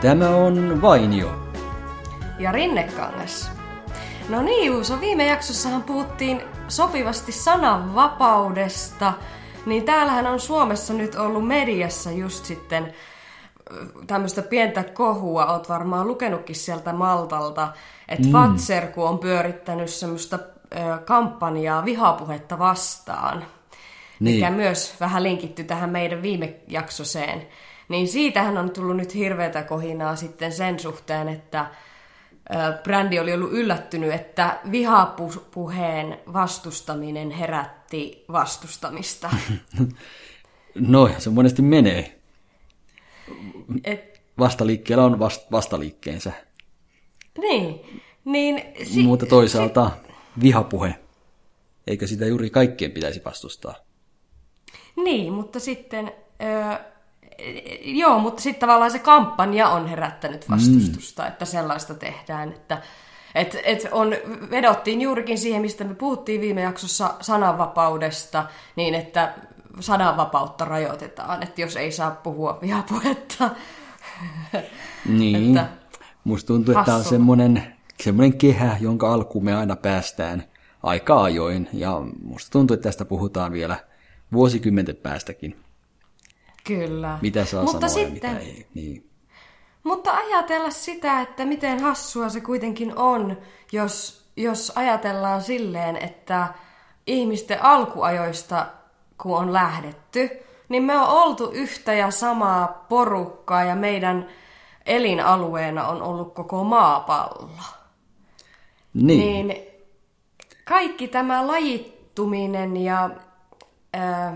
Tämä on Vainio. Ja Rinnekangas. No niin Juuso, viime jaksossahan puhuttiin sopivasti sananvapaudesta, niin täällähän on Suomessa nyt ollut mediassa just sitten tämmöistä pientä kohua, oot varmaan lukenutkin sieltä Maltalta, että mm. Fatser, kun on pyörittänyt semmoista ö, kampanjaa vihapuhetta vastaan, niin. mikä myös vähän linkitty tähän meidän viime jaksoseen, niin siitähän on tullut nyt hirveätä kohinaa sitten sen suhteen, että brändi oli ollut yllättynyt, että vihapuheen vastustaminen herätti vastustamista. no, se monesti menee. Et, Vastaliikkeellä on vast, vastaliikkeensä. Niin. niin si- Mutta toisaalta si- vihapuhe, eikö sitä juuri kaikkien pitäisi vastustaa? Niin, mutta sitten... joo, mutta sitten tavallaan se kampanja on herättänyt vastustusta, mm. että sellaista tehdään, että et, et on, vedottiin juurikin siihen, mistä me puhuttiin viime jaksossa sananvapaudesta, niin että sananvapautta rajoitetaan, että jos ei saa puhua vihapuhetta. Niin, että musta tuntuu, että tämä on semmoinen, semmoinen kehä, jonka alkuun me aina päästään aika ajoin, ja musta tuntuu, että tästä puhutaan vielä vuosikymmenten päästäkin. Kyllä. Mitä saa Mutta sanoa sitten, ja mitä ei. Niin. Mutta ajatella sitä, että miten hassua se kuitenkin on, jos, jos ajatellaan silleen, että ihmisten alkuajoista, kun on lähdetty, niin me on oltu yhtä ja samaa porukkaa ja meidän elinalueena on ollut koko maapallo. Niin. niin kaikki tämä lajittuminen ja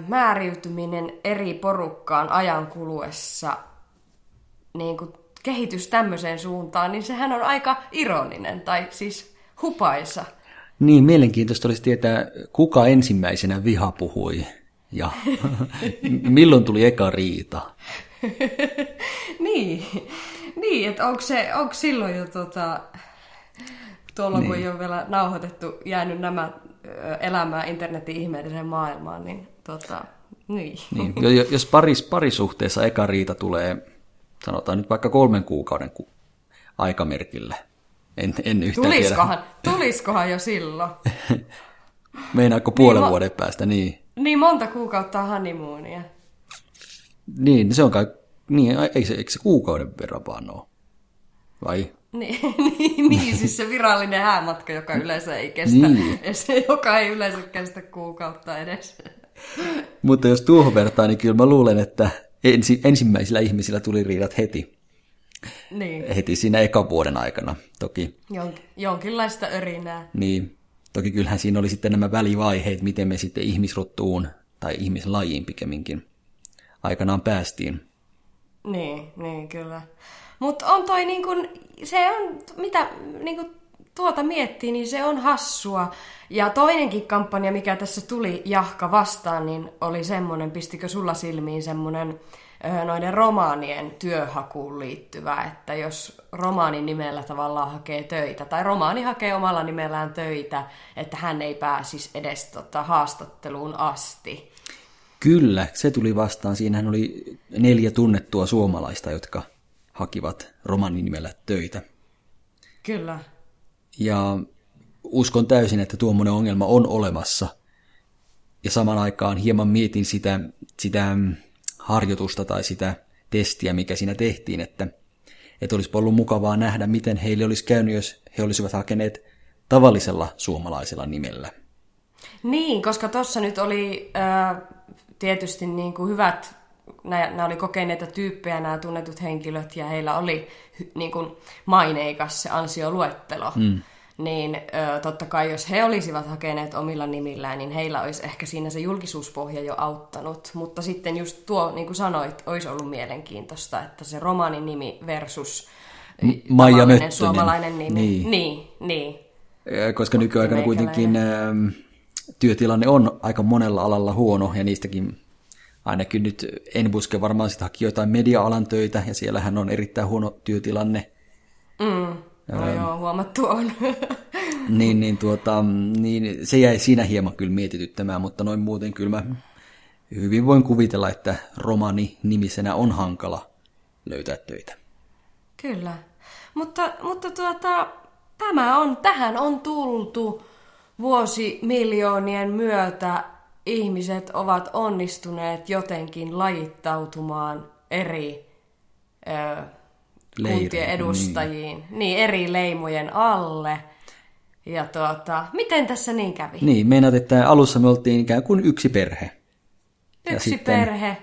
määriytyminen eri porukkaan ajan kuluessa niin kuin kehitys tämmöiseen suuntaan, niin sehän on aika ironinen tai siis hupaisa. Niin, mielenkiintoista olisi tietää, kuka ensimmäisenä viha puhui ja milloin tuli eka riita. niin, niin että onko, se, onko silloin jo tota, tuolla niin. kun ei ole vielä nauhoitettu, jäänyt nämä elämää internetin ihmeelliseen maailmaan, niin tota, niin. niin. Jos paris, parisuhteessa eka riita tulee, sanotaan nyt vaikka kolmen kuukauden ku- aikamerkille, en, en yhtään tuliskohan, tiedä. Tuliskohan jo silloin? Meinaako puolen niin, vuoden päästä, niin. Niin monta kuukautta on honeymoonia. Niin, se on kai, niin, eikö se, eikö se kuukauden verran vaan ole? Vai? Niin, niin, niin, siis se virallinen häämatka, joka yleensä ei kestä, niin. se, joka ei yleensä kestä kuukautta edes. Mutta jos tuohon vertaa, niin kyllä mä luulen, että ensi, ensimmäisillä ihmisillä tuli riidat heti. Niin. Heti siinä eka vuoden aikana, toki. Jon, jonkinlaista örinää. Niin, toki kyllähän siinä oli sitten nämä välivaiheet, miten me sitten ihmisruttuun tai ihmislajiin pikemminkin aikanaan päästiin. Niin, niin kyllä. Mutta on toi niin kun, se on, mitä niin kun tuota miettii, niin se on hassua. Ja toinenkin kampanja, mikä tässä tuli Jahka vastaan, niin oli semmoinen, pistikö sulla silmiin semmoinen noiden romaanien työhakuun liittyvä, että jos romaanin nimellä tavallaan hakee töitä, tai romaani hakee omalla nimellään töitä, että hän ei pääsisi edes tota, haastatteluun asti. Kyllä, se tuli vastaan. Siinähän oli neljä tunnettua suomalaista, jotka hakivat romanin nimellä töitä. Kyllä. Ja uskon täysin, että tuommoinen ongelma on olemassa. Ja saman aikaan hieman mietin sitä, sitä harjoitusta tai sitä testiä, mikä siinä tehtiin, että, että olisi ollut mukavaa nähdä, miten heille olisi käynyt, jos he olisivat hakeneet tavallisella suomalaisella nimellä. Niin, koska tuossa nyt oli äh, tietysti niin kuin hyvät nämä oli kokeneita tyyppejä, nämä tunnetut henkilöt, ja heillä oli niin kuin maineikas se ansioluettelo. Mm. Niin ö, totta kai, jos he olisivat hakeneet omilla nimillään, niin heillä olisi ehkä siinä se julkisuuspohja jo auttanut. Mutta sitten just tuo, niin kuin sanoit, olisi ollut mielenkiintoista, että se romaanin nimi versus Maija Möttönen. suomalainen nimi. Niin, niin. niin. Koska nykyaikana kuitenkin työtilanne on aika monella alalla huono, ja niistäkin ainakin nyt en buske varmaan sitä haki jotain media-alan töitä, ja siellähän on erittäin huono työtilanne. Mm. No ähm, joo, huomattu on. niin, niin, tuota, niin se jäi siinä hieman kyllä mietityttämään, mutta noin muuten kyllä mä hyvin voin kuvitella, että romani nimisenä on hankala löytää töitä. Kyllä. Mutta, mutta tuota, tämä on, tähän on tultu vuosimiljoonien myötä. Ihmiset ovat onnistuneet jotenkin lajittautumaan eri ö, Leiri, kuntien edustajiin, niin. niin eri leimojen alle. Ja tuota, miten tässä niin kävi? Niin, meinaat, että alussa me oltiin ikään kuin yksi perhe. Yksi sitten... perhe,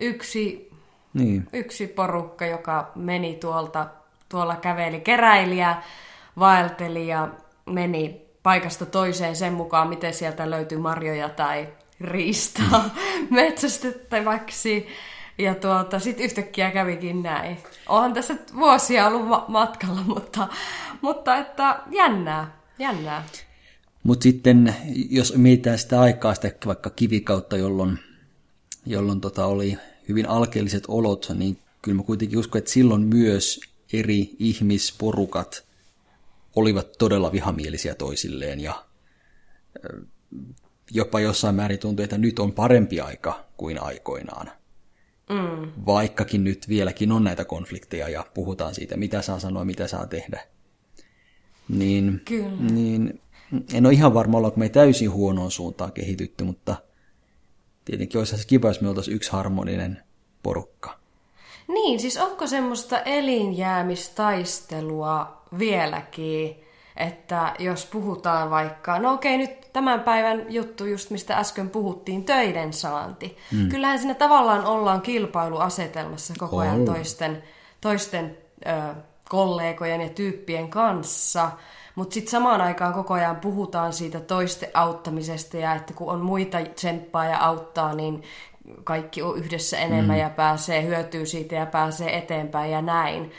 yksi, Niin. yksi porukka, joka meni tuolta, tuolla käveli keräilijä, vaelteli ja meni paikasta toiseen sen mukaan, miten sieltä löytyy marjoja tai riistaa metsästettäväksi. Ja tuota, sitten yhtäkkiä kävikin näin. Onhan tässä vuosia ollut ma- matkalla, mutta, mutta että jännää, jännää. Mutta sitten, jos mietitään sitä aikaa, sitä vaikka kivikautta, jolloin, jolloin tota oli hyvin alkeelliset olot, niin kyllä mä kuitenkin uskon, että silloin myös eri ihmisporukat olivat todella vihamielisiä toisilleen ja jopa jossain määrin tuntui, että nyt on parempi aika kuin aikoinaan. Mm. Vaikkakin nyt vieläkin on näitä konflikteja ja puhutaan siitä, mitä saa sanoa, mitä saa tehdä. Niin, Kyllä. niin en ole ihan varma, ollaanko me täysin huonoon suuntaan kehitytty, mutta tietenkin olisi se kiva, jos me oltaisiin yksi harmoninen porukka. Niin, siis onko semmoista elinjäämistaistelua vieläkin, että jos puhutaan vaikka, no okei nyt tämän päivän juttu just mistä äsken puhuttiin, töiden saanti. Mm. Kyllähän siinä tavallaan ollaan kilpailuasetelmassa koko ajan On. toisten, toisten ö, kollegojen ja tyyppien kanssa. Mutta sitten samaan aikaan koko ajan puhutaan siitä toisten auttamisesta ja että kun on muita tsemppaa ja auttaa, niin kaikki on yhdessä enemmän mm. ja pääsee, hyötyy siitä ja pääsee eteenpäin ja näin.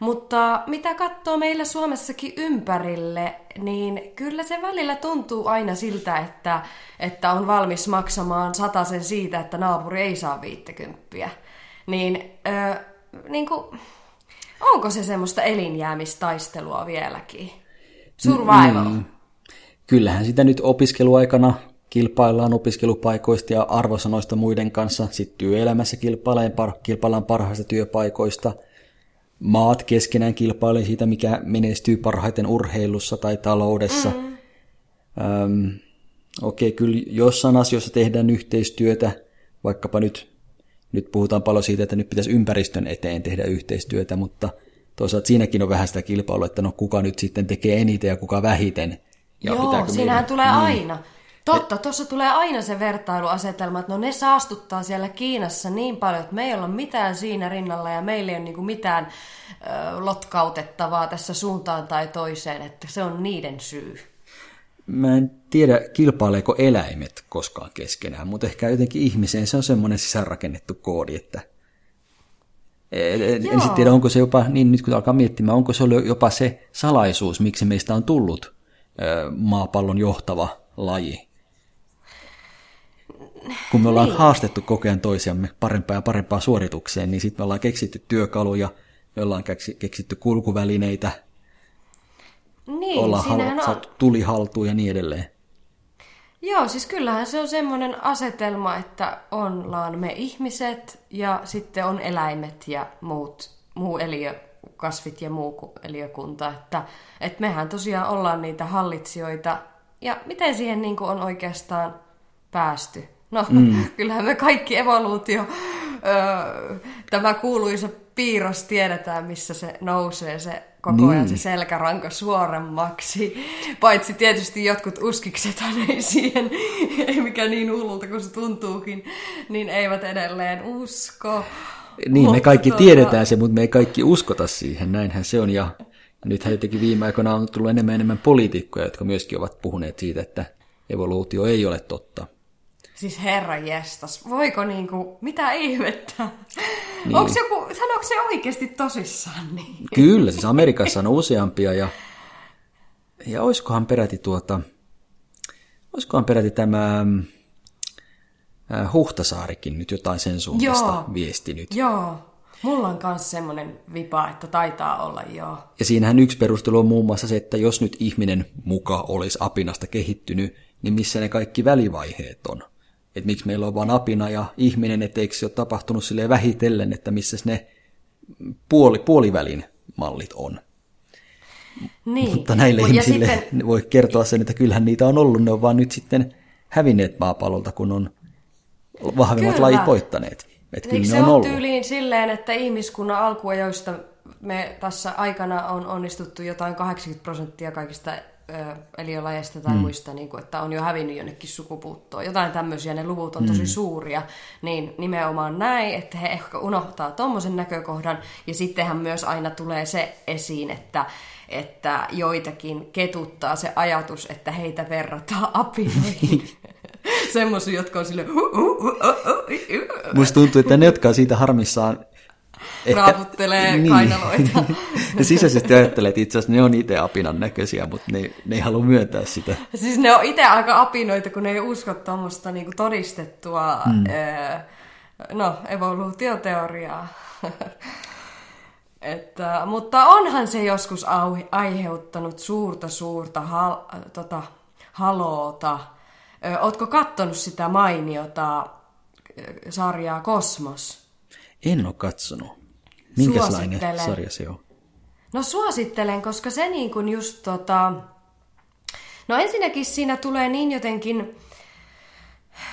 Mutta mitä katsoo meillä Suomessakin ympärille, niin kyllä se välillä tuntuu aina siltä, että, että on valmis maksamaan sen siitä, että naapuri ei saa viittäkymppiä. Niin, ö, niin kuin, onko se semmoista elinjäämistaistelua vieläkin? Survival. Mm. Kyllähän sitä nyt opiskeluaikana kilpaillaan opiskelupaikoista ja arvosanoista muiden kanssa. Sitten työelämässä kilpaillaan, par- kilpaillaan parhaista työpaikoista. Maat keskenään kilpailee siitä, mikä menestyy parhaiten urheilussa tai taloudessa. Mm. Öm, Okei, okay, kyllä jossain asioissa tehdään yhteistyötä, vaikkapa nyt, nyt puhutaan paljon siitä, että nyt pitäisi ympäristön eteen tehdä yhteistyötä, mutta toisaalta siinäkin on vähän sitä kilpailua, että no kuka nyt sitten tekee eniten ja kuka vähiten. Ja Joo, siinähän meidän- tulee aina. Totta, tuossa tulee aina se vertailuasetelma, että no ne saastuttaa siellä Kiinassa niin paljon, että me ei olla mitään siinä rinnalla ja meillä ei ole niinku mitään ö, lotkautettavaa tässä suuntaan tai toiseen, että se on niiden syy. Mä en tiedä, kilpaileeko eläimet koskaan keskenään, mutta ehkä jotenkin ihmiseen se on semmoinen sisäänrakennettu koodi, että en, en, en sitten tiedä, onko se jopa, niin nyt kun alkaa miettimään, onko se ollut jopa se salaisuus, miksi meistä on tullut ö, maapallon johtava laji. Kun me ollaan niin. haastettu koko ajan toisiamme parempaa ja parempaa suoritukseen, niin sitten me ollaan keksitty työkaluja, me ollaan keksi- keksitty kulkuvälineitä, Niin, ollaan hal- on... saatu tuli haltuun ja niin edelleen. Joo, siis kyllähän se on semmoinen asetelma, että ollaan me ihmiset ja sitten on eläimet ja muut, muu eliö, kasvit ja muu ku- eliökunta. Että, että mehän tosiaan ollaan niitä hallitsijoita. Ja miten siihen niin kuin on oikeastaan päästy? No, mm. kyllähän me kaikki evoluutio, öö, tämä kuuluisa piirros tiedetään, missä se nousee se koko ajan se selkäranka suoremmaksi. Paitsi tietysti jotkut uskiksethan ei siihen, ei mikä niin hullulta kuin se tuntuukin, niin eivät edelleen usko. Niin, me Mutta kaikki tuota- tiedetään se, mutta me ei kaikki uskota siihen, näinhän se on. Ja nythän jotenkin viime aikoina on tullut enemmän enemmän poliitikkoja, jotka myöskin ovat puhuneet siitä, että evoluutio ei ole totta. Siis herra jestas, voiko niinku, mitä ihmettä? Niin. Onko joku, sanooko se oikeasti tosissaan niin? Kyllä, siis Amerikassa on useampia ja, ja olisikohan peräti tuota, olisikohan peräti tämä äh, Huhtasaarikin nyt jotain sen suuntaista Joo. viestinyt. Joo, mulla on myös semmoinen vipa, että taitaa olla joo. Ja siinähän yksi perustelu on muun muassa se, että jos nyt ihminen muka olisi apinasta kehittynyt, niin missä ne kaikki välivaiheet on. Että miksi meillä on vain apina ja ihminen, että eikö se ole tapahtunut silleen vähitellen, että missä ne puoli, puolivälin mallit on. Niin. Mutta näille ja ihmisille sitten, voi kertoa sen, että kyllähän niitä on ollut, ne on vaan nyt sitten hävinneet maapallolta, kun on vahvimmat Kyllä. lajit voittaneet. Että kyllä se ne on ole ollut. tyyliin silleen, että ihmiskunnan alkuajoista me tässä aikana on onnistuttu jotain 80 prosenttia kaikista ö, eliölajeista tai mm. muista, niin kuin, että on jo hävinnyt jonnekin sukupuuttoon. Jotain tämmöisiä, ne luvut on tosi Mm. suuria. Niin nimenomaan näin, että he ehkä unohtaa tuommoisen näkökohdan. Ja sittenhän myös aina tulee se esiin, että että joitakin ketuttaa se ajatus, että heitä verrataan apinoihin. Semmoisia, jotka on silleen... Musta tuntuu, että ne, jotka on siitä harmissaan... Raaputtelee kainaloita. ne sisäisesti ajattelee, että itse asiassa ne on itse apinan näköisiä, mutta ne, ne ei halua myöntää sitä. Siis ne on itse aika apinoita, kun ne ei usko tuommoista niinku todistettua mm. öö, no, evoluutioteoriaa. Että, mutta onhan se joskus au, aiheuttanut suurta, suurta hal, tota, haloota. Ö, ootko kattonut sitä mainiota sarjaa Kosmos? En ole katsonut. Minkälainen sarja se on? No suosittelen, koska se niin kuin just tota... No ensinnäkin siinä tulee niin jotenkin...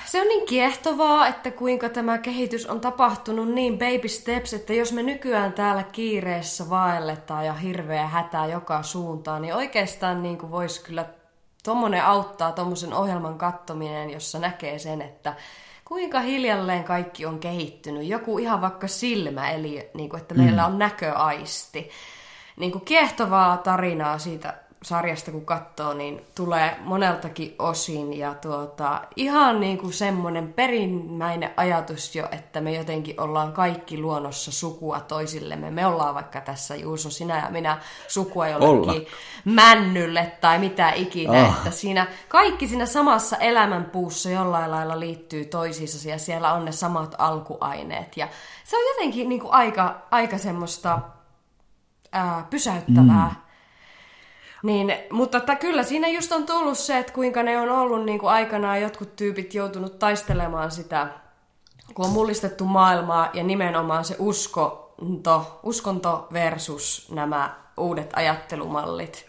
Se on niin kiehtovaa, että kuinka tämä kehitys on tapahtunut niin baby steps, että jos me nykyään täällä kiireessä vaelletaan ja hirveä hätää joka suuntaan, niin oikeastaan niin kuin voisi kyllä tommonen auttaa tommosen ohjelman kattominen, jossa näkee sen, että kuinka hiljalleen kaikki on kehittynyt. Joku ihan vaikka silmä, eli niin kuin, että meillä on näköaisti. Niin kuin kiehtovaa tarinaa siitä sarjasta, kun katsoo, niin tulee moneltakin osin. Ja tuota, ihan niin kuin semmoinen perimmäinen ajatus jo, että me jotenkin ollaan kaikki luonnossa sukua toisillemme. Me ollaan vaikka tässä, Juuso, sinä ja minä, sukua jollekin Olla. männylle tai mitä ikinä. Ah. Että siinä kaikki siinä samassa elämänpuussa jollain lailla liittyy toisiinsa ja siellä on ne samat alkuaineet. Ja se on jotenkin niin kuin aika, aika semmoista ää, pysäyttävää. Mm. Niin, mutta että kyllä siinä just on tullut se, että kuinka ne on ollut niin kuin aikanaan jotkut tyypit joutunut taistelemaan sitä, kun on mullistettu maailmaa ja nimenomaan se uskonto, uskonto versus nämä uudet ajattelumallit.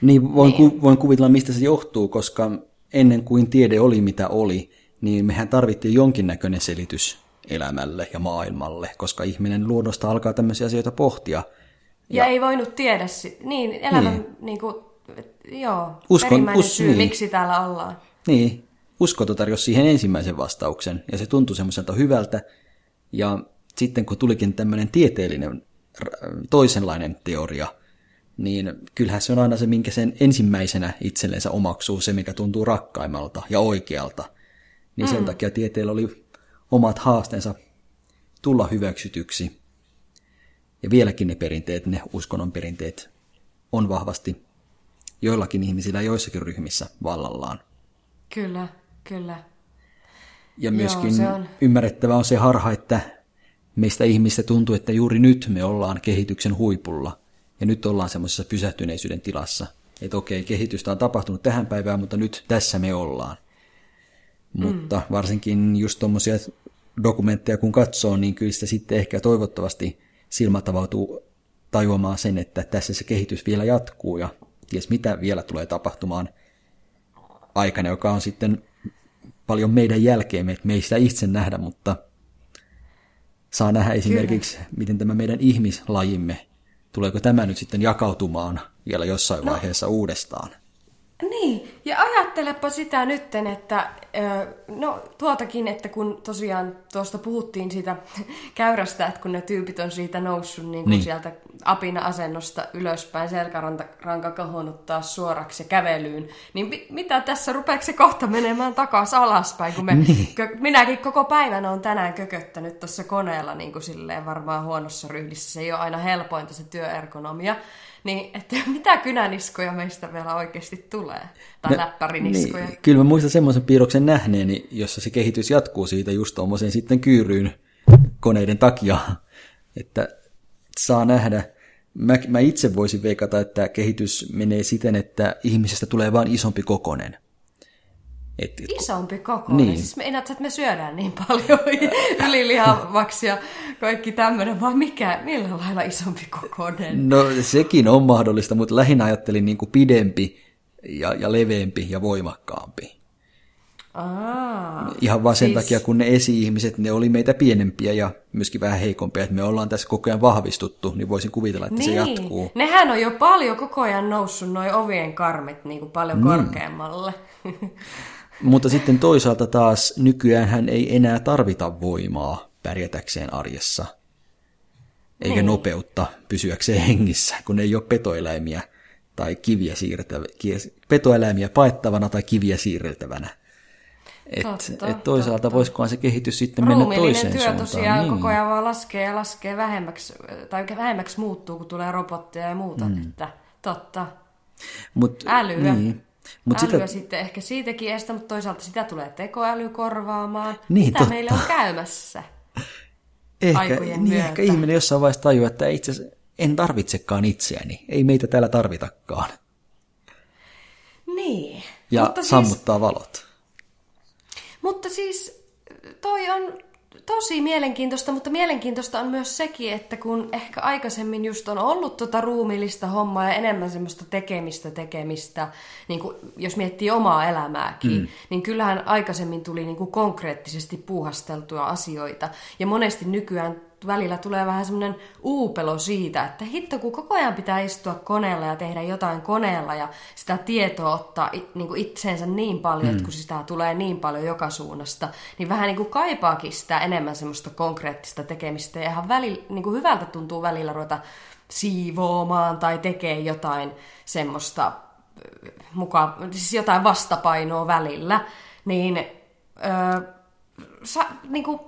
Niin, voin, Niin. Ku, voin kuvitella, mistä se johtuu, koska ennen kuin tiede oli mitä oli, niin mehän tarvittiin jonkinnäköinen selitys elämälle ja maailmalle, koska ihminen luonnosta alkaa tämmöisiä asioita pohtia. Ja, ja ei voinut tiedä, niin elämän, niin. Niin kuin, joo, Uskon- perimmäinen us- syy, niin. miksi täällä ollaan. Niin, uskonto tarjosi siihen ensimmäisen vastauksen, ja se tuntui semmoiselta hyvältä. Ja sitten kun tulikin tämmöinen tieteellinen, toisenlainen teoria, niin kyllähän se on aina se, minkä sen ensimmäisenä itsellensä omaksuu, se mikä tuntuu rakkaimmalta ja oikealta. Niin sen takia tieteellä oli omat haasteensa tulla hyväksytyksi. Ja vieläkin ne perinteet, ne uskonnon perinteet, on vahvasti joillakin ihmisillä joissakin ryhmissä vallallaan. Kyllä, kyllä. Ja myöskin se on. ymmärrettävä on se harha, että meistä ihmistä tuntuu, että juuri nyt me ollaan kehityksen huipulla. Ja nyt ollaan semmoisessa pysähtyneisyyden tilassa. Että okei, kehitystä on tapahtunut tähän päivään, mutta nyt tässä me ollaan. Mutta varsinkin just tuommoisia dokumentteja kun katsoo, niin kyllä sitä sitten ehkä toivottavasti silmät avautuu tajuamaan sen, että tässä se kehitys vielä jatkuu ja ties mitä vielä tulee tapahtumaan aikana, joka on sitten paljon meidän jälkeemme, että me ei sitä itse nähdä, mutta saa nähdä esimerkiksi, Kyllä. miten tämä meidän ihmislajimme, tuleeko tämä nyt sitten jakautumaan vielä jossain no. vaiheessa uudestaan. Niin, ja ajattelepa sitä nytten, että no tuotakin, että kun tosiaan tuosta puhuttiin siitä käyrästä, että kun ne tyypit on siitä noussut niin kuin Niin. sieltä apina-asennosta ylöspäin, selkäranka kohonnut taas suoraksi ja kävelyyn, niin mi- mitä tässä, rupeeko se kohta menemään takaisin alaspäin, kun me, niin. kö- minäkin koko päivän on tänään kököttänyt tuossa koneella niin kuin silleen varmaan huonossa ryhdissä, se ei ole aina helpointa se työergonomia, niin että mitä kynäniskoja meistä vielä oikeasti tulee, tai läppäriniskoja. Niin, kyllä mä muistan semmoisen piirroksen nähneeni, jossa se kehitys jatkuu siitä just tuommoisen sitten kyyryyn koneiden takia, että saa nähdä. Mä, mä itse voisin veikata, että kehitys menee siten, että ihmisestä tulee vain isompi kokonen. Et, et, Isompi koko. Niin. Niin. Siis me, että me syödään niin paljon ylilihavaksi ja kaikki tämmöinen, vaan mikä, millä lailla isompi kokoinen? no sekin on mahdollista, mutta lähinnä ajattelin niin kuin pidempi ja, ja leveämpi ja voimakkaampi. Aa, Ihan vaan sen Siis- takia, kun ne esi-ihmiset, ne oli meitä pienempiä ja myöskin vähän heikompia, että me ollaan tässä koko ajan vahvistuttu, niin voisin kuvitella, että se jatkuu. Nehän on jo paljon koko ajan noussut noin ovien karmit niin kuin paljon korkeammalle. Mutta sitten toisaalta taas nykyään hän ei enää tarvita voimaa pärjätäkseen arjessa, eikä Niin. nopeutta pysyäkseen hengissä, kun ei ole petoeläimiä tai kiviä siirrettävä, kie- petoeläimiä paettavana tai kiviä siirreltävänä. Et, Totta, et toisaalta totta. voisikohan se kehitys sitten mennä toiseen työ suuntaan. tosiaan niin. koko ajan vaan laskee ja laskee vähemmäksi, tai vähemmäksi muuttuu, kun tulee robotteja ja muuta. Mm. Että, totta. Mut, Älyä. Niin. Mut Älyä sitä, sitten ehkä siitäkin estä, mutta toisaalta sitä tulee tekoäly korvaamaan. Niin, Mitä totta. meille on käymässä? ehkä, niin myötä. ehkä ihminen jossain vaiheessa tajuaa, että itse en tarvitsekaan itseäni. Ei meitä täällä tarvitakaan. Niin. Ja mutta siis, sammuttaa valot. mutta siis toi on tosi mielenkiintoista, mutta mielenkiintoista on myös sekin, että kun ehkä aikaisemmin just on ollut tota ruumiillista hommaa ja enemmän semmoista tekemistä tekemistä, niin kuin jos miettii omaa elämääkin, mm. niin kyllähän aikaisemmin tuli niin kuin konkreettisesti puuhasteltua asioita. Ja monesti nykyään välillä tulee vähän semmoinen uupelo siitä, että hitto kun koko ajan pitää istua koneella ja tehdä jotain koneella ja sitä tietoa ottaa niin kuin itseensä niin paljon, mm. että kun sitä tulee niin paljon joka suunnasta, niin vähän niin kuin kaipaakin sitä enemmän semmoista konkreettista tekemistä ja ihan välillä, niin kuin hyvältä tuntuu välillä ruveta siivoamaan tai tekee jotain semmoista ö, mukaan, siis jotain vastapainoa välillä, niin, öö, sa, niin kuin,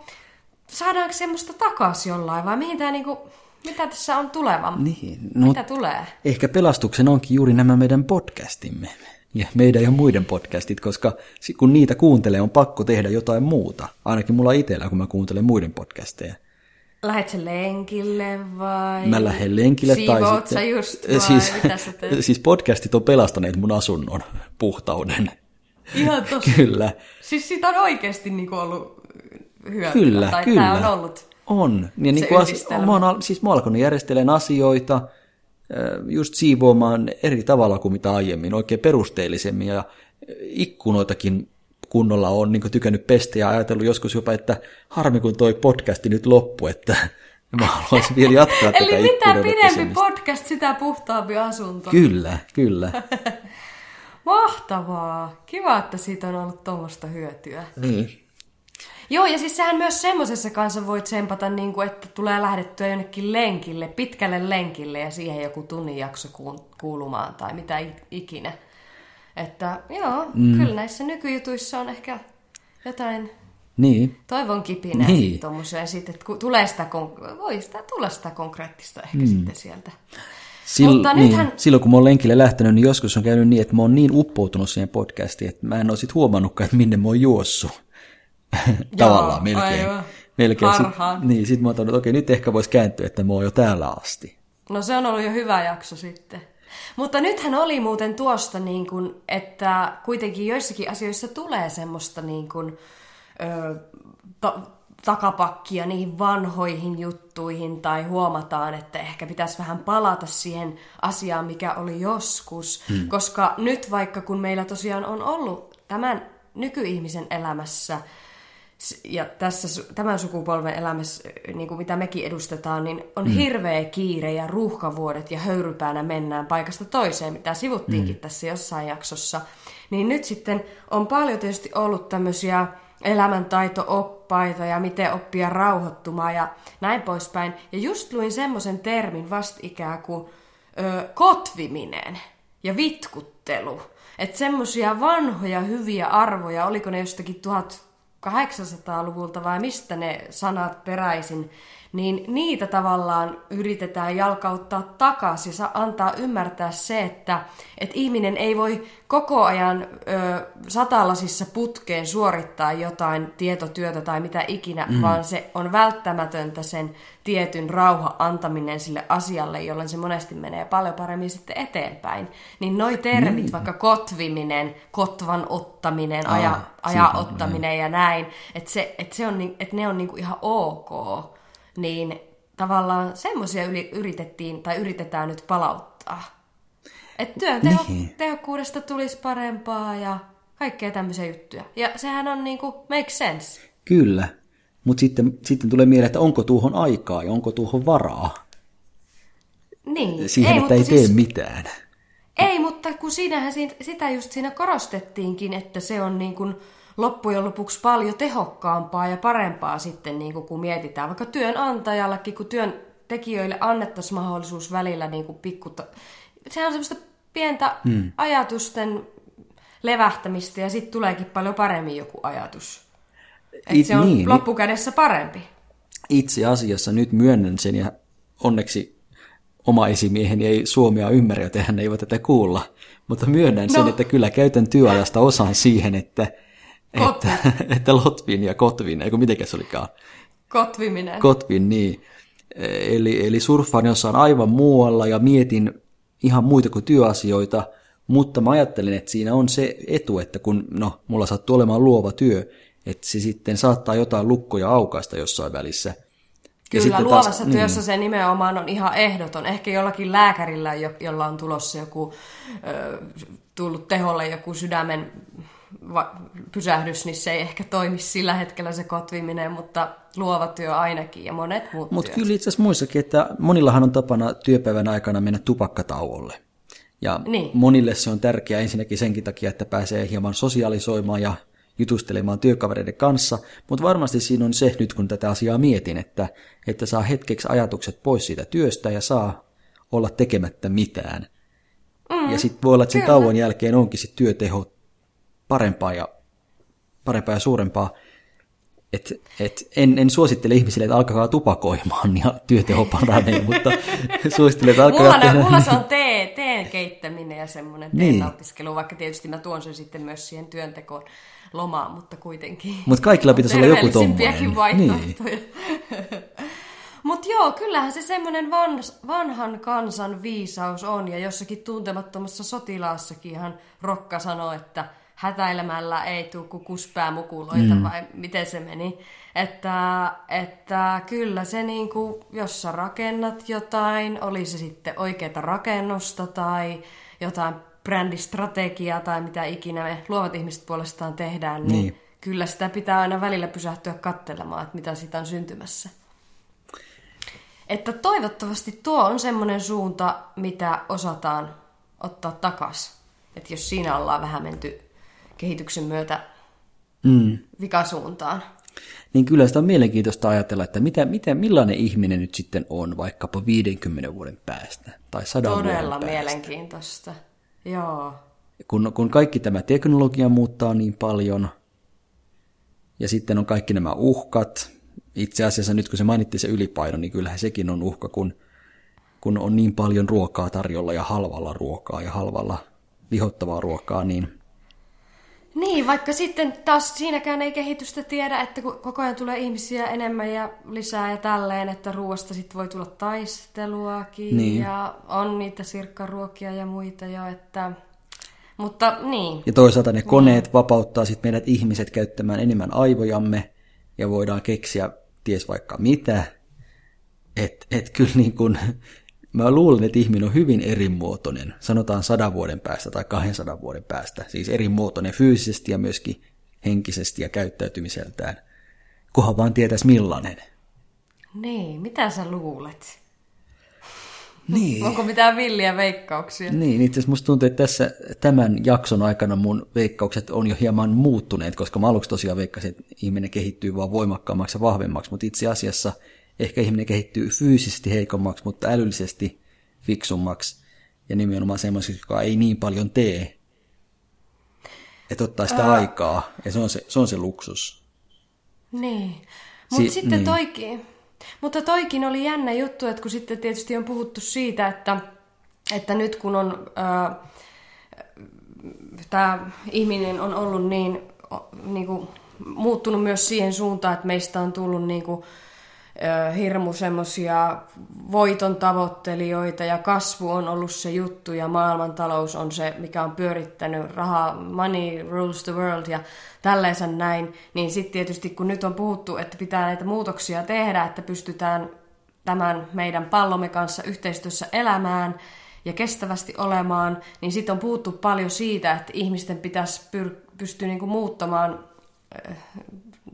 saadaanko semmoista takaisin jollain vai mihin tämä niinku, mitä tässä on tuleva? Niin, no, Mitä tulee? ehkä pelastuksen onkin juuri nämä meidän podcastimme. Ja meidän ja muiden podcastit, koska kun niitä kuuntelee, on pakko tehdä jotain muuta. Ainakin mulla itsellä, kun mä kuuntelen muiden podcasteja. Lähet se lenkille vai? Mä lähden lenkille tai sitten... just vai? siis, sä teet? siis podcastit on pelastaneet mun asunnon puhtauden. Ihan tosi. Kyllä, Siis siitä on oikeasti niinku ollut hyötyä. kyllä, tai kyllä. Tää on ollut. On. Ja niin kuin as, mä oon, siis mä oon alkanut järjestelemään asioita, just siivoamaan eri tavalla kuin mitä aiemmin, oikein perusteellisemmin ja ikkunoitakin kunnolla on niin tykännyt pestä ja ajatellut joskus jopa, että harmi kun toi podcasti nyt loppu, että mä haluaisin vielä jatkaa tätä Eli mitä pidempi pesemistä. podcast, sitä puhtaampi asunto. Kyllä, kyllä. Mahtavaa. Kiva, että siitä on ollut tuommoista hyötyä. niin. Joo, ja siis sehän myös semmoisessa kanssa voi tsempata, niin kuin, että tulee lähdettyä jonnekin lenkille, pitkälle lenkille ja siihen joku tunnin jakso kuulumaan tai mitä ikinä. Että joo, mm. kyllä näissä nykyjutuissa on ehkä jotain Niin, toivon kipinää Niin. tuommoiseen sitten, että kun tulee sitä, kon- voi sitä tulla sitä konkreettista ehkä mm. sitten sieltä. Sil, Mutta niin, nythän- silloin kun mä oon lenkille lähtenyt, niin joskus on käynyt niin, että mä oon niin uppoutunut siihen podcastiin, että mä en oo sit huomannutkaan, että minne mä oon juossut. Tavallaan melkein. aivan. melkein. Sit, niin, sit mä oon että okei, nyt ehkä voisi kääntyä, että mä oon jo täällä asti. No se on ollut jo hyvä jakso sitten. Mutta nythän oli muuten tuosta, niin kuin, että kuitenkin joissakin asioissa tulee semmoista niin kuin, ö, ta- takapakkia niihin vanhoihin juttuihin tai huomataan, että ehkä pitäisi vähän palata siihen asiaan, mikä oli joskus. Hmm. Koska nyt vaikka kun meillä tosiaan on ollut tämän nykyihmisen elämässä ja tässä tämän sukupolven elämässä, niin kuin mitä mekin edustetaan, niin on mm. hirveä kiire ja ruuhkavuodet ja höyrypäänä mennään paikasta toiseen, mitä sivuttiinkin mm. tässä jossain jaksossa. Niin nyt sitten on paljon tietysti ollut tämmöisiä elämäntaito-oppaita ja miten oppia rauhoittumaan ja näin poispäin. Ja just luin semmoisen termin vastikään kuin ö, kotviminen ja vitkuttelu. Että semmoisia vanhoja hyviä arvoja, oliko ne jostakin 1800-luvulta vai mistä ne sanat peräisin, niin niitä tavallaan yritetään jalkauttaa takaisin ja antaa ymmärtää se, että, että ihminen ei voi koko ajan ö, satalasissa putkeen suorittaa jotain tietotyötä tai mitä ikinä, mm. vaan se on välttämätöntä sen tietyn rauha antaminen sille asialle, jolloin se monesti menee paljon paremmin sitten eteenpäin. Niin noi termit, mm. vaikka kotviminen, kotvan ottaminen, ah, aja, aja ottaminen ja näin, että se, et se on, et ne on niinku ihan ok, niin tavallaan semmoisia yritettiin tai yritetään nyt palauttaa. Että työn teho, niin. tehokkuudesta tulisi parempaa ja kaikkea tämmöisiä juttuja. Ja sehän on niinku, make sense. Kyllä, mutta sitten, sitten tulee mieleen, että onko tuohon aikaa ja onko tuohon varaa. Niin. Siihen, ei, että ei siis, tee mitään. Ei, mutta kun siinähän sitä just siinä korostettiinkin, että se on niin kuin loppujen lopuksi paljon tehokkaampaa ja parempaa sitten, niin kuin, kun mietitään vaikka työnantajallakin, kun työntekijöille annettaisiin mahdollisuus välillä niin kuin pikkuta... Sehän on semmoista pientä hmm. ajatusten levähtämistä ja sitten tuleekin paljon paremmin joku ajatus. Että se on niin, loppukädessä parempi. Itse asiassa nyt myönnän sen ja onneksi oma esimieheni ei suomea ymmärrä, joten hän ei voi tätä kuulla. Mutta myönnän no. sen, että kyllä käytän työajasta osan siihen, että, että, että Lotvin ja Kotvin, eikö mitenkä se olikaan? Kotviminen. Kotvin, niin. Eli, eli surffaan jossain aivan muualla ja mietin ihan muita kuin työasioita, mutta mä ajattelin, että siinä on se etu, että kun, no, mulla sattuu olemaan luova työ, että se sitten saattaa jotain lukkoja aukaista jossain välissä. Kyllä, ja luovassa taas, työssä niin. se nimenomaan on ihan ehdoton. Ehkä jollakin lääkärillä, jolla on tulossa joku, ö, tullut teholle joku sydämen va- pysähdys, niin se ei ehkä toimi sillä hetkellä se kotviminen, mutta luova työ ainakin ja monet muut Mutta kyllä itse asiassa muissakin, että monillahan on tapana työpäivän aikana mennä tupakkatauolle. Ja niin. monille se on tärkeää ensinnäkin senkin takia, että pääsee hieman sosiaalisoimaan ja jutustelemaan työkavereiden kanssa, mutta varmasti siinä on se nyt, kun tätä asiaa mietin, että, että saa hetkeksi ajatukset pois siitä työstä ja saa olla tekemättä mitään. Mm, ja sitten voi olla, että sen kyllä. tauon jälkeen onkin se työteho parempaa ja, parempaa ja suurempaa. Et, et en, en suosittele ihmisille, että alkakaa tupakoimaan ja työteho paranee, mutta suosittelen, että alkakaa mulla, tehdä... mulla se on tee, teen keittäminen ja semmoinen teen niin. nautiskelu, vaikka tietysti mä tuon sen sitten myös siihen työntekoon lomaa, mutta kuitenkin. Mutta kaikilla pitäisi olla joku tommoinen. vaihtoehtoja. Niin. Mutta joo, kyllähän se semmoinen van, vanhan kansan viisaus on, ja jossakin tuntemattomassa sotilaassakin ihan Rokka sanoi, että hätäilemällä ei tule kuin kuspäämukuloita, mm. vai miten se meni. Että, että kyllä se niinku, jos sä rakennat jotain, oli se sitten oikeaa rakennusta tai jotain brändistrategiaa tai mitä ikinä me luovat ihmiset puolestaan tehdään, niin, niin kyllä sitä pitää aina välillä pysähtyä katselemaan, että mitä siitä on syntymässä. Että toivottavasti tuo on semmoinen suunta, mitä osataan ottaa takas. Että jos siinä ollaan vähän menty kehityksen myötä mm. vikasuuntaan. Niin kyllä sitä on mielenkiintoista ajatella, että mitä, mitä, millainen ihminen nyt sitten on vaikkapa 50 vuoden päästä tai 100 Todella vuoden päästä. Todella mielenkiintoista. Joo. Kun, kun kaikki tämä teknologia muuttaa niin paljon, ja sitten on kaikki nämä uhkat, itse asiassa nyt kun se mainitti se ylipaino, niin kyllähän sekin on uhka, kun, kun on niin paljon ruokaa tarjolla ja halvalla ruokaa ja halvalla lihottavaa ruokaa, niin... Niin, vaikka sitten taas siinäkään ei kehitystä tiedä, että koko ajan tulee ihmisiä enemmän ja lisää ja tälleen, että ruoasta sitten voi tulla taisteluakin niin. ja on niitä sirkkaruokia ja muita jo, että... Mutta niin. Ja toisaalta ne koneet niin. vapauttaa sitten meidät ihmiset käyttämään enemmän aivojamme ja voidaan keksiä ties vaikka mitä. Että et kyllä niin kuin, mä luulen, että ihminen on hyvin erimuotoinen, sanotaan sadan vuoden päästä tai 200 vuoden päästä. Siis erimuotoinen fyysisesti ja myöskin henkisesti ja käyttäytymiseltään. Kunhan vaan tietäisi millainen. Niin, mitä sä luulet? Niin. Onko mitään villiä veikkauksia? Niin, itse asiassa musta tuntuu, että tässä tämän jakson aikana mun veikkaukset on jo hieman muuttuneet, koska mä aluksi tosiaan veikkasin, että ihminen kehittyy vaan voimakkaammaksi ja vahvemmaksi, mutta itse asiassa ehkä ihminen kehittyy fyysisesti heikommaksi, mutta älyllisesti fiksummaksi ja nimenomaan semmoiseksi, joka ei niin paljon tee, että ottaa sitä Ää... aikaa ja se on se, se, on se luksus. Niin, mutta si- sitten niin. toikin, Mutta toikin oli jännä juttu, että kun sitten tietysti on puhuttu siitä, että, että nyt kun on tämä ihminen on ollut niin, niin kuin, muuttunut myös siihen suuntaan, että meistä on tullut niin kuin, hirmu semmoisia voiton tavoittelijoita ja kasvu on ollut se juttu ja maailmantalous on se, mikä on pyörittänyt rahaa, money rules the world ja tälleensa näin, niin sitten tietysti kun nyt on puhuttu, että pitää näitä muutoksia tehdä, että pystytään tämän meidän pallomme kanssa yhteistyössä elämään ja kestävästi olemaan, niin sitten on puhuttu paljon siitä, että ihmisten pitäisi pyr- pystyä niinku muuttamaan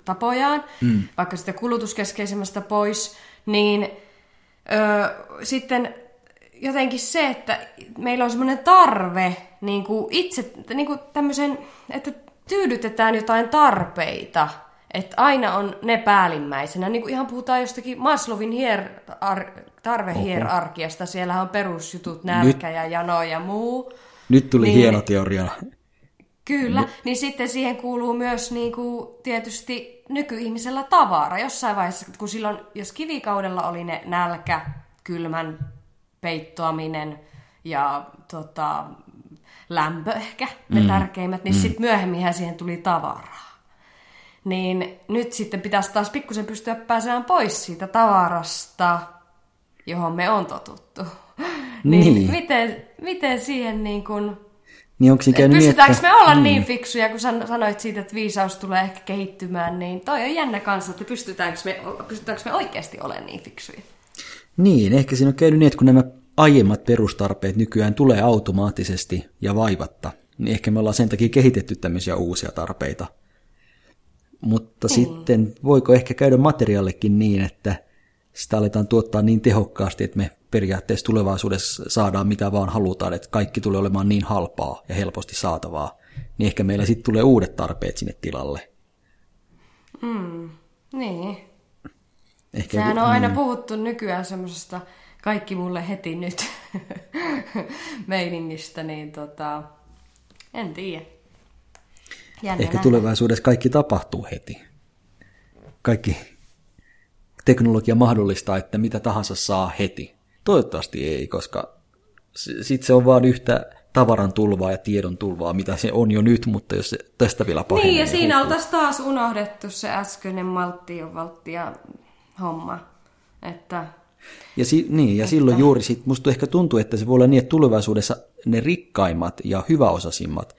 tapojaan, mm. vaikka sitä kulutuskeskeisemmästä pois, niin ö, sitten jotenkin se, että meillä on semmoinen tarve niin kuin itse, niin kuin tämmöisen, että tyydytetään jotain tarpeita, että aina on ne päällimmäisenä. Niin kuin ihan puhutaan jostakin Maslowin hier, ar, tarvehierarkiasta, siellä on perusjutut, nälkä Nyt. ja jano ja muu. Nyt tuli niin, hieno teoria. Kyllä, no. niin sitten siihen kuuluu myös niin kuin, tietysti nykyihmisellä tavara. Jossain vaiheessa, kun silloin, jos kivikaudella oli ne nälkä, kylmän peittoaminen ja tota, lämpö ehkä, ne mm. tärkeimmät, niin mm. sitten myöhemminhän siihen tuli tavaraa. Niin nyt sitten pitäisi taas pikkusen pystyä pääsemään pois siitä tavarasta, johon me on totuttu. niin, niin miten, miten siihen niin kuin niin onko käynyt Pystytäänkö niin, että... me olla mm. niin fiksuja, kun sanoit siitä, että viisaus tulee ehkä kehittymään, niin toi on jännä kanssa, että pystytäänkö me, pystytäänkö me oikeasti olemaan niin fiksuja. Niin, ehkä siinä on käynyt niin, että kun nämä aiemmat perustarpeet nykyään tulee automaattisesti ja vaivatta, niin ehkä me ollaan sen takia kehitetty tämmöisiä uusia tarpeita. Mutta mm. sitten voiko ehkä käydä materiaallekin niin, että sitä aletaan tuottaa niin tehokkaasti, että me periaatteessa tulevaisuudessa saadaan mitä vaan halutaan, että kaikki tulee olemaan niin halpaa ja helposti saatavaa, niin ehkä meillä sitten tulee uudet tarpeet sinne tilalle. Mm, niin. Ehkä Sehän joku, on aina mm. puhuttu nykyään semmoisesta kaikki mulle heti nyt meiningistä, niin tota, en tiedä. Jännä Ehkä nähdä. tulevaisuudessa kaikki tapahtuu heti. Kaikki teknologia mahdollistaa, että mitä tahansa saa heti. Toivottavasti ei, koska sitten se on vaan yhtä tavaran tulvaa ja tiedon tulvaa, mitä se on jo nyt, mutta jos se tästä vielä pahenee. Niin, ja siinä oltaisiin taas unohdettu se äskeinen malttio valttia homma. Että, ja, si- niin, ja että... silloin juuri sit, musta ehkä tuntuu, että se voi olla niin, että tulevaisuudessa ne rikkaimmat ja hyväosaisimmat,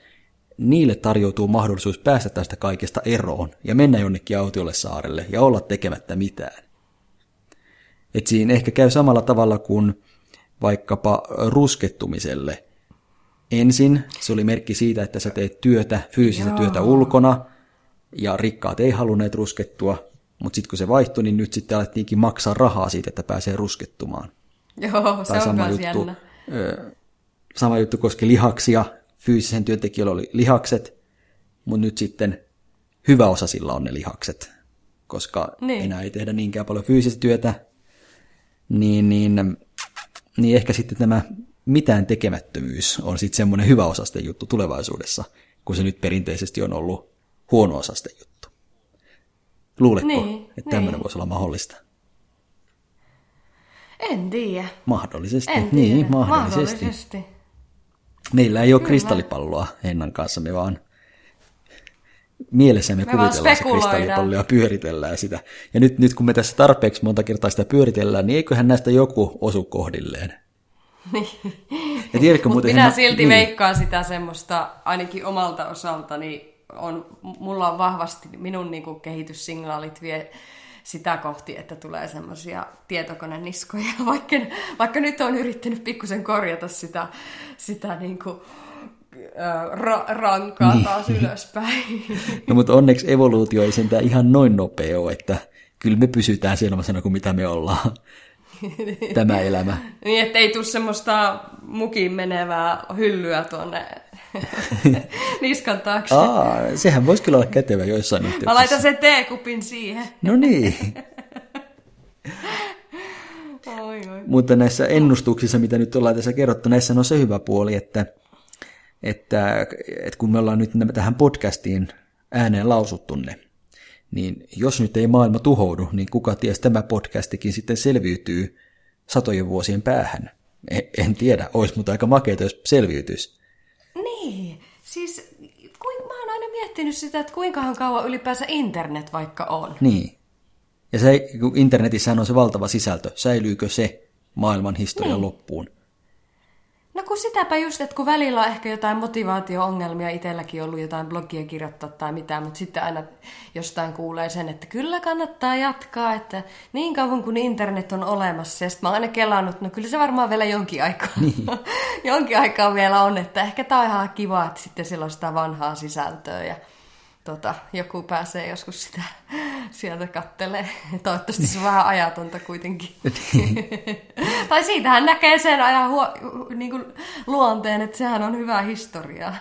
niille tarjoutuu mahdollisuus päästä tästä kaikesta eroon ja mennä jonnekin autiolle saarelle ja olla tekemättä mitään. Et siinä ehkä käy samalla tavalla kuin vaikkapa ruskettumiselle. Ensin se oli merkki siitä, että sä teet työtä, fyysistä Joo. työtä ulkona, ja rikkaat ei halunneet ruskettua, mutta sitten kun se vaihtui, niin nyt sitten alettiinkin maksaa rahaa siitä, että pääsee ruskettumaan. Joo, tai se on sama juttu, jännä. sama juttu koski lihaksia, fyysisen työntekijöillä oli lihakset, mutta nyt sitten hyvä osa sillä on ne lihakset, koska niin. enää ei tehdä niinkään paljon fyysistä työtä, niin, niin, niin ehkä sitten tämä mitään tekemättömyys on sitten semmoinen hyvä osasten juttu tulevaisuudessa, kun se nyt perinteisesti on ollut huono osasten juttu. Luuletko, niin, että niin. tämmöinen voisi olla mahdollista? En tiedä. Mahdollisesti, en niin, mahdollisesti. mahdollisesti. Meillä ei ole Kyllä. kristallipalloa Hennan kanssa, me vaan mielessämme me kuvitellaan se kristallipallo ja pyöritellään sitä. Ja nyt, nyt kun me tässä tarpeeksi monta kertaa sitä pyöritellään, niin eiköhän näistä joku osu kohdilleen. Niin. Mutta minä mä... silti niin. veikkaan sitä semmoista, ainakin omalta osaltani, on, mulla on vahvasti minun niin kuin, kehityssignaalit vie sitä kohti, että tulee semmoisia tietokoneniskoja, vaikka, vaikka nyt on yrittänyt pikkusen korjata sitä, sitä niin kuin, ra- rankaa niin. taas ylöspäin. No mutta onneksi evoluutio ei sentään ihan noin nopea ole, että kyllä me pysytään sellaisena kuin mitä me ollaan. Tämä elämä. Niin, ettei tule semmoista mukin menevää hyllyä tuonne niskan taakse. Aa, sehän voisi kyllä olla kätevä joissain yhteyksissä. Mä laitan sen teekupin siihen. No niin. oi, oi. Mutta näissä ennustuksissa, mitä nyt ollaan tässä kerrottu, näissä on se hyvä puoli, että että, että kun me ollaan nyt tähän podcastiin ääneen lausuttu ne, niin jos nyt ei maailma tuhoudu, niin kuka ties tämä podcastikin sitten selviytyy satojen vuosien päähän. En tiedä, olisi mutta aika makeita, jos selviytyisi. Niin, siis kuin, mä oon aina miettinyt sitä, että kuinkahan kauan ylipäänsä internet vaikka on. Niin. Ja se, kun internetissä on se valtava sisältö, säilyykö se maailman historian niin. loppuun? No kun sitäpä just, että kun välillä on ehkä jotain motivaatio-ongelmia, itselläkin ollut jotain blogia kirjoittaa tai mitään, mutta sitten aina jostain kuulee sen, että kyllä kannattaa jatkaa, että niin kauan kuin internet on olemassa. Ja sitten mä oon aina kelannut, no kyllä se varmaan vielä jonkin aikaa, niin. jonkin aikaa vielä on, että ehkä tää on ihan kiva, että sitten siellä on sitä vanhaa sisältöä ja tota, joku pääsee joskus sitä sieltä kattelee. Toivottavasti se on vähän ajatonta kuitenkin. tai siitähän näkee sen ajan huo, niin kuin luonteen, että sehän on hyvä historia.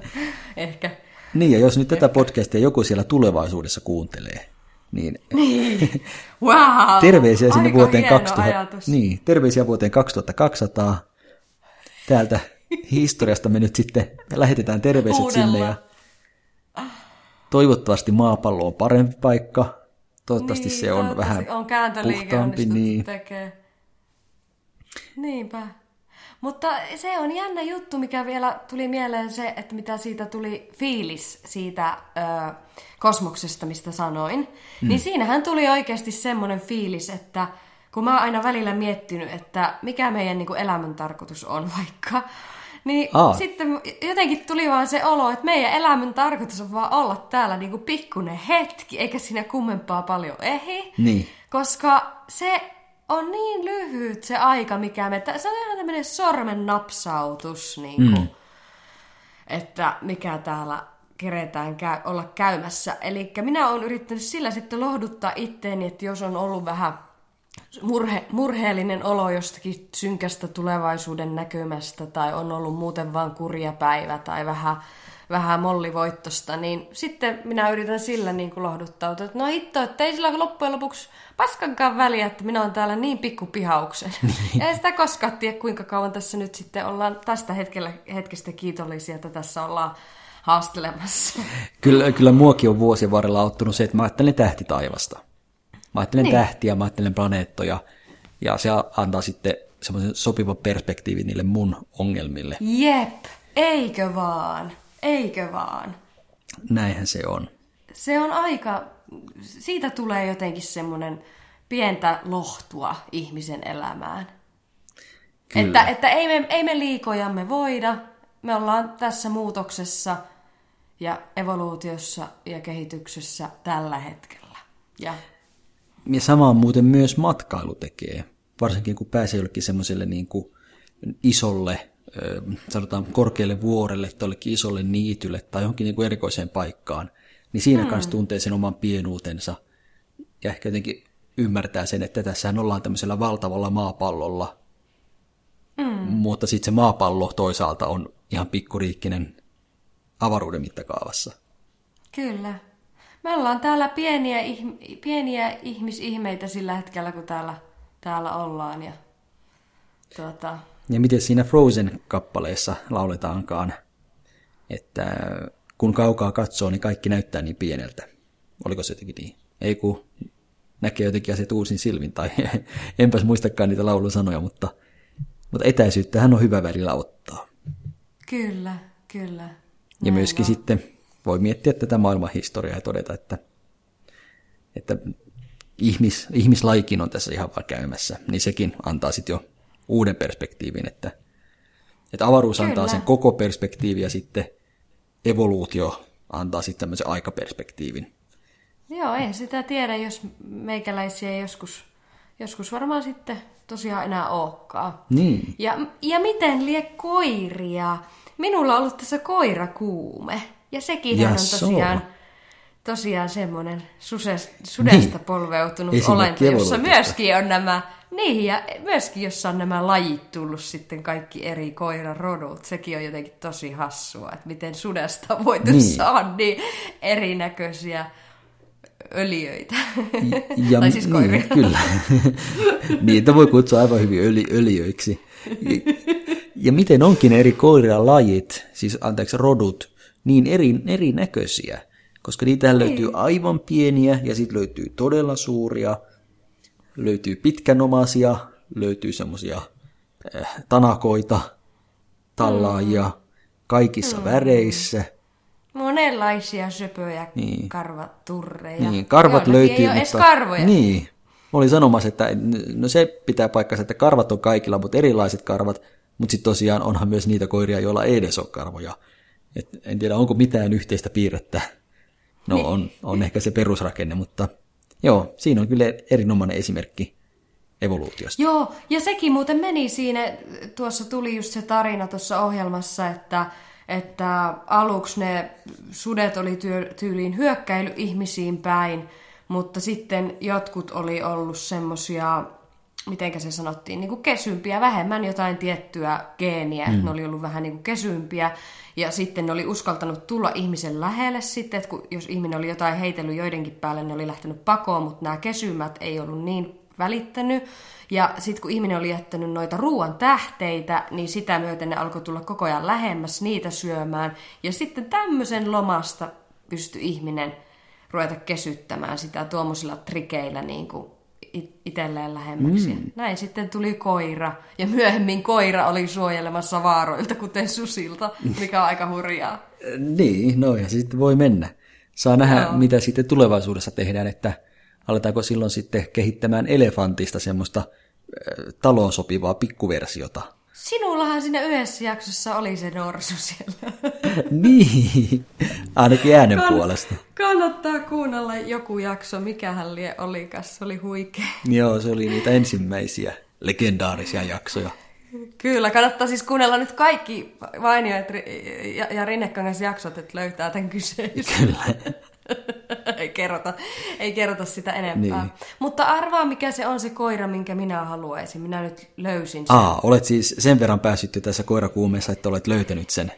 Ehkä. Niin, ja jos nyt tätä podcastia joku siellä tulevaisuudessa kuuntelee, niin, niin. Wow. terveisiä sinne Aika vuoteen 2000. Niin, terveisiä vuoteen 2200. Täältä historiasta me nyt sitten lähetetään terveiset Uudella. sinne ja Toivottavasti maapallo on parempi paikka. Toivottavasti niin, se on vähän on puhtaampi. Niin. Tekee. Niinpä. Mutta se on jännä juttu, mikä vielä tuli mieleen se, että mitä siitä tuli fiilis siitä ö, kosmoksesta, mistä sanoin. Hmm. Niin siinähän tuli oikeasti semmoinen fiilis, että kun mä oon aina välillä miettinyt, että mikä meidän niin kuin, elämän tarkoitus on vaikka, niin Aa. sitten jotenkin tuli vaan se olo, että meidän elämän tarkoitus on vaan olla täällä niinku pikkunen hetki, eikä siinä kummempaa paljon ehi. Niin. Koska se on niin lyhyt se aika, mikä me... Se on ihan tämmöinen sormen napsautus, niinku, mm. että mikä täällä keretään käy, olla käymässä. Eli minä olen yrittänyt sillä sitten lohduttaa itteeni, että jos on ollut vähän murhe, murheellinen olo jostakin synkästä tulevaisuuden näkymästä tai on ollut muuten vain kurja päivä tai vähän, vähän mollivoittosta, niin sitten minä yritän sillä niin kuin lohduttautua, että no hitto, että ei sillä loppujen lopuksi paskankaan väliä, että minä olen täällä niin pikkupihauksen. Niin. ja ei sitä koskaan tiedä, kuinka kauan tässä nyt sitten ollaan tästä hetkellä, hetkestä kiitollisia, että tässä ollaan haastelemassa. Kyllä, kyllä muakin on vuosien varrella auttanut se, että mä ajattelen tähtitaivasta. Mä ajattelen niin. tähtiä, mä ajattelen planeettoja, ja se antaa sitten semmoisen sopivan perspektiivin niille mun ongelmille. Jep, eikö vaan, eikö vaan. Näinhän se on. Se on aika, siitä tulee jotenkin semmoinen pientä lohtua ihmisen elämään. Kyllä. Että, että ei, me, ei me liikojamme voida, me ollaan tässä muutoksessa ja evoluutiossa ja kehityksessä tällä hetkellä. Ja ja samaa muuten myös matkailu tekee, varsinkin kun pääsee jollekin semmoiselle niin kuin isolle, sanotaan korkealle vuorelle tai jollekin isolle niitylle tai johonkin niin kuin erikoiseen paikkaan, niin siinä hmm. kanssa tuntee sen oman pienuutensa ja ehkä jotenkin ymmärtää sen, että tässähän ollaan tämmöisellä valtavalla maapallolla, hmm. mutta sitten se maapallo toisaalta on ihan pikkuriikkinen avaruuden mittakaavassa. Kyllä. Me ollaan täällä pieniä, pieniä ihmisihmeitä sillä hetkellä, kun täällä, täällä ollaan. Ja, tuota... ja miten siinä Frozen-kappaleessa lauletaankaan, että kun kaukaa katsoo, niin kaikki näyttää niin pieneltä. Oliko se jotenkin niin? Ei kun näkee jotenkin asiat uusin silmin, tai enpäs muistakaan niitä laulun sanoja, mutta, mutta etäisyyttähän on hyvä välillä ottaa. Kyllä, kyllä. Näin ja myöskin on. sitten voi miettiä tätä maailman historiaa ja todeta, että, että ihmis, ihmislaikin on tässä ihan vaan käymässä, niin sekin antaa sitten jo uuden perspektiivin, että, että avaruus Kyllä. antaa sen koko perspektiivin ja sitten evoluutio antaa sitten tämmöisen aikaperspektiivin. Joo, ei sitä tiedä, jos meikäläisiä ei joskus, joskus varmaan sitten tosiaan enää olekaan. Niin. Ja, ja miten lie koiria? Minulla on ollut tässä koirakuume. Ja sekin ja on tosiaan, tosiaan semmoinen sudesta, sudesta niin. polveutunut olento, jossa myöskin on nämä, niin ja myöskin jossa on nämä lajit tullut sitten kaikki eri koiran rodut. Sekin on jotenkin tosi hassua, että miten sudesta voitu niin. saada niin erinäköisiä öliöitä. Ja, tai siis koiria. Niin, kyllä. Niitä voi kutsua aivan hyvin öli, öliöiksi. Ja, ja miten onkin eri koiran lajit, siis anteeksi rodut, niin eri, erinäköisiä. Koska niitähän löytyy aivan pieniä ja sitten löytyy todella suuria, löytyy pitkänomaisia, löytyy semmoisia äh, tanakoita, tallaajia, mm. kaikissa mm. väreissä. Monenlaisia söpöjä niin. karvaturreja. Niin, karvat Joo, löytyy, ei ole edes karvoja. Niin, Mä olin sanomassa, että no se pitää paikkansa, että karvat on kaikilla, mutta erilaiset karvat, mutta sitten tosiaan onhan myös niitä koiria, joilla ei edes ole karvoja. Et en tiedä, onko mitään yhteistä piirrettä. No niin. on, on ehkä se perusrakenne, mutta joo, siinä on kyllä erinomainen esimerkki evoluutiosta. Joo, ja sekin muuten meni siinä, tuossa tuli just se tarina tuossa ohjelmassa, että, että aluksi ne sudet oli työ, tyyliin hyökkäily ihmisiin päin, mutta sitten jotkut oli ollut semmosia, mitenkä se sanottiin, niin kuin kesympiä, vähemmän jotain tiettyä geeniä, mm. ne oli ollut vähän niin kuin kesympiä, ja sitten ne oli uskaltanut tulla ihmisen lähelle sitten, että kun, jos ihminen oli jotain heitellyt joidenkin päälle, ne oli lähtenyt pakoon, mutta nämä kesymät ei ollut niin välittänyt, ja sitten kun ihminen oli jättänyt noita ruoan tähteitä, niin sitä myöten ne alkoi tulla koko ajan lähemmäs niitä syömään. Ja sitten tämmöisen lomasta pystyi ihminen ruveta kesyttämään sitä tuommoisilla trikeillä niin kuin itselleen lähemmäksi. Mm. Näin sitten tuli koira, ja myöhemmin koira oli suojelemassa vaaroilta, kuten susilta, mikä on aika hurjaa. Niin, no ja sitten voi mennä. Saa nähdä, no. mitä sitten tulevaisuudessa tehdään, että aletaanko silloin sitten kehittämään elefantista semmoista taloon sopivaa pikkuversiota. Sinullahan siinä yhdessä jaksossa oli se norsu siellä. niin, ainakin äänen Kann- puolesta. Kannattaa kuunnella joku jakso, mikähän lie olikas, se oli huikea. Joo, se oli niitä ensimmäisiä legendaarisia jaksoja. Kyllä, kannattaa siis kuunnella nyt kaikki Vainio ja, ja Rinnekangas jaksot, että löytää tämän kyseisen. Kyllä. ei, kerrota, ei kerrota sitä enempää. Niin. Mutta arvaa, mikä se on se koira, minkä minä haluaisin. Minä nyt löysin sen. Aa, olet siis sen verran päässyt tässä koirakuumeessa, että olet löytänyt sen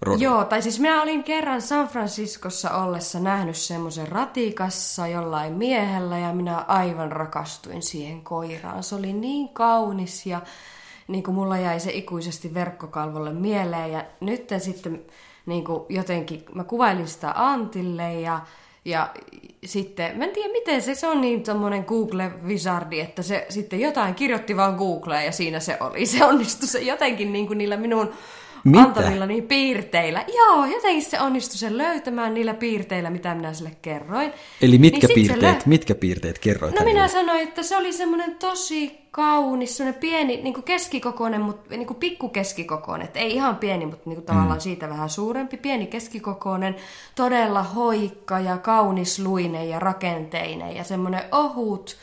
rodun. Joo, tai siis minä olin kerran San Franciscossa ollessa nähnyt semmoisen ratikassa jollain miehellä ja minä aivan rakastuin siihen koiraan. Se oli niin kaunis ja niin kuin mulla jäi se ikuisesti verkkokalvolle mieleen ja nyt sitten niin kuin jotenkin, mä kuvailin sitä Antille ja, ja sitten, mä en tiedä miten se, se on niin tommonen Google-visardi, että se sitten jotain kirjoitti vaan Googleen ja siinä se oli. Se onnistui se jotenkin niin kuin niillä minun mitä? antamilla niin piirteillä. Joo, jotenkin se onnistui sen löytämään niillä piirteillä, mitä minä sille kerroin. Eli mitkä, niin piirteet, lö... mitkä piirteet kerroit? No minä sanoin, että se oli semmoinen tosi kaunis, semmoinen pieni, niin kuin keskikokoinen, mutta niin kuin pikkukeskikokoinen. Että ei ihan pieni, mutta niin kuin tavallaan mm. siitä vähän suurempi. Pieni keskikokoinen, todella hoikka ja kaunisluinen ja rakenteinen ja semmoinen ohut,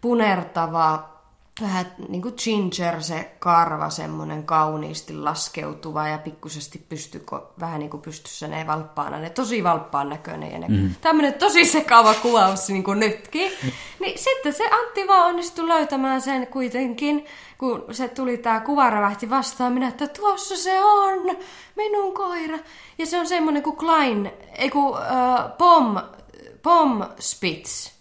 punertava vähän niin kuin ginger se karva, semmoinen kauniisti laskeutuva ja pikkusesti pysty, vähän niin kuin pystyssä ne valppaana, ne tosi valppaan näköinen ja ne, mm. tämmöinen tosi sekava kuvaus niin kuin nytkin. Niin sitten se Antti vaan onnistui löytämään sen kuitenkin, kun se tuli tämä kuva rävähti vastaan, minä, että tuossa se on, minun koira. Ja se on semmoinen kuin Klein, ei kun uh, Pom, Pom Spitz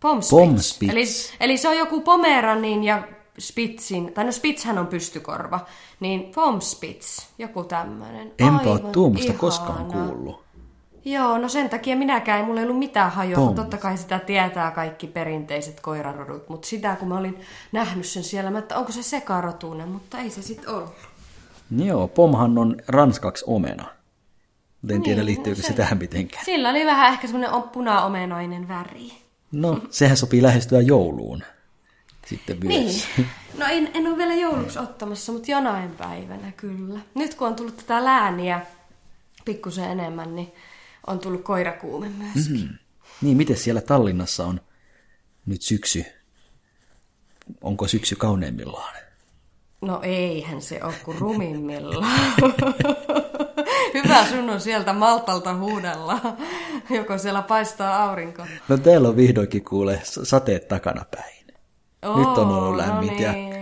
Pomspitz. Pomspitz. Eli, eli se on joku Pomeranin ja Spitzin, tai no Spitzhän on pystykorva, niin Pomspitz, joku tämmöinen. Enpä ole tuommoista koskaan kuullut. Joo, no sen takia minäkään, mulla ei ollut mitään hajua, mutta totta kai sitä tietää kaikki perinteiset koirarodut, mutta sitä kun mä olin nähnyt sen siellä, mä, että onko se sekarotuinen, mutta ei se sitten ollut. Joo, Pomhan on ranskaksi omena. En niin, tiedä liittyykö no se, se tähän mitenkään. Sillä oli vähän ehkä semmoinen puna-omenoinen väri. No, sehän sopii lähestyä jouluun sitten myös. Niin. No en, en ole vielä jouluksi ottamassa, mutta jonain päivänä kyllä. Nyt kun on tullut tätä lääniä pikkusen enemmän, niin on tullut koirakuume myöskin. Mm-hmm. Niin, miten siellä Tallinnassa on nyt syksy? Onko syksy kauneimmillaan? No eihän se ole kuin rumimmillaan. Hyvä sun on sieltä Maltalta huudella, joko siellä paistaa aurinko. No teillä on vihdoinkin kuule sateet takanapäin. Oh, Nyt on ollut lämmit no niin. ja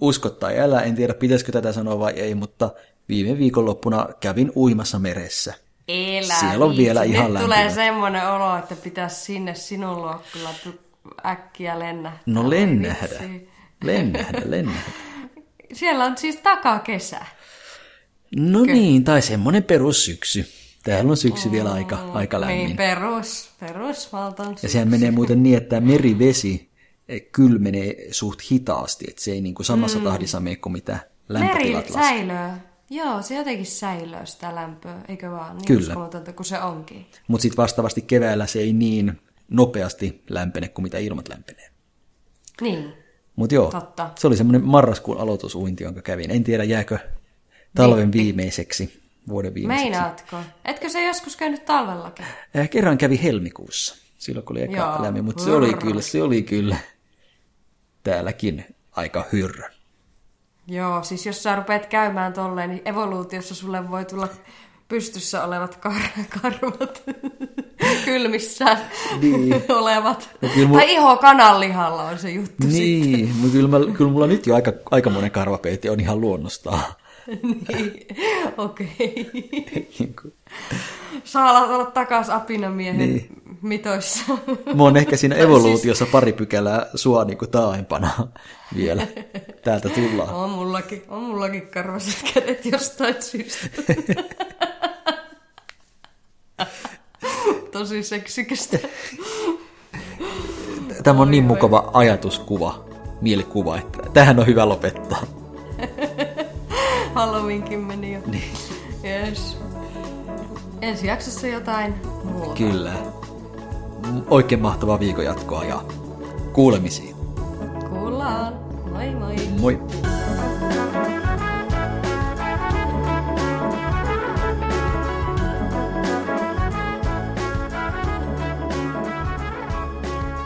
usko tai älä, en tiedä pitäisikö tätä sanoa vai ei, mutta viime viikonloppuna kävin uimassa meressä. Elä Siellä on viitsi. vielä ihan Nyt lämpimä. tulee semmoinen olo, että pitäisi sinne sinun luo kyllä äkkiä lennähtää. No lennähdä, lennähdä, lennähdä. Siellä on siis takakesä. No Kyllä. niin, tai semmoinen perussyksy. Täällä on syksy vielä aika, aika lämmin. Niin, perus, perus Ja sehän menee muuten niin, että merivesi eh, kylmenee suht hitaasti, että se ei niin kuin samassa mm. tahdissa mene kuin mitä Meri lämpötilat laskee. säilöö. Joo, se jotenkin säilöö sitä lämpöä, eikö vaan? Niin Kyllä. kuin se onkin. Mutta sitten vastaavasti keväällä se ei niin nopeasti lämpene kuin mitä ilmat lämpenee. Niin. Mutta joo, Totta. se oli semmoinen marraskuun aloitusuinti, jonka kävin. En tiedä, jääkö talven viimeiseksi, vuoden viimeiseksi. Meinaatko? Etkö se joskus käynyt talvellakin? Äh, kerran kävi helmikuussa, silloin kun oli eka Joo. lämmin, mutta se oli kyllä, se oli kyllä täälläkin aika hyrrä. Joo, siis jos sä rupeat käymään tolleen, niin evoluutiossa sulle voi tulla pystyssä olevat kar- karvat, kylmissä Niin. olevat. No kyllä mu- Tai iho kananlihalla on se juttu sitten. Niin, mutta kyllä, mä, kyllä mulla nyt jo aika, aika monen karvapeite on ihan luonnostaan. niin. Okei. Niin kuin- Saa olla- olla takas apinamiehen Niin. niin. mitoissa. Mä oon ehkä siinä evoluutiossa pari pykälää sua niin kuin taaempana vielä. Täältä tullaan. on mullakin, on mullakin karvaset kädet jostain syystä. Tosi seksikästä. Tämä on niin mukava ajatuskuva, mielikuva, että tähän on hyvä lopettaa. Halloweenkin meni jo. Niin. Yes. Ensi jaksossa jotain muuta. Kyllä. Oikein mahtavaa viikon jatkoa ja kuulemisiin. Kuullaan. Moi moi. Moi!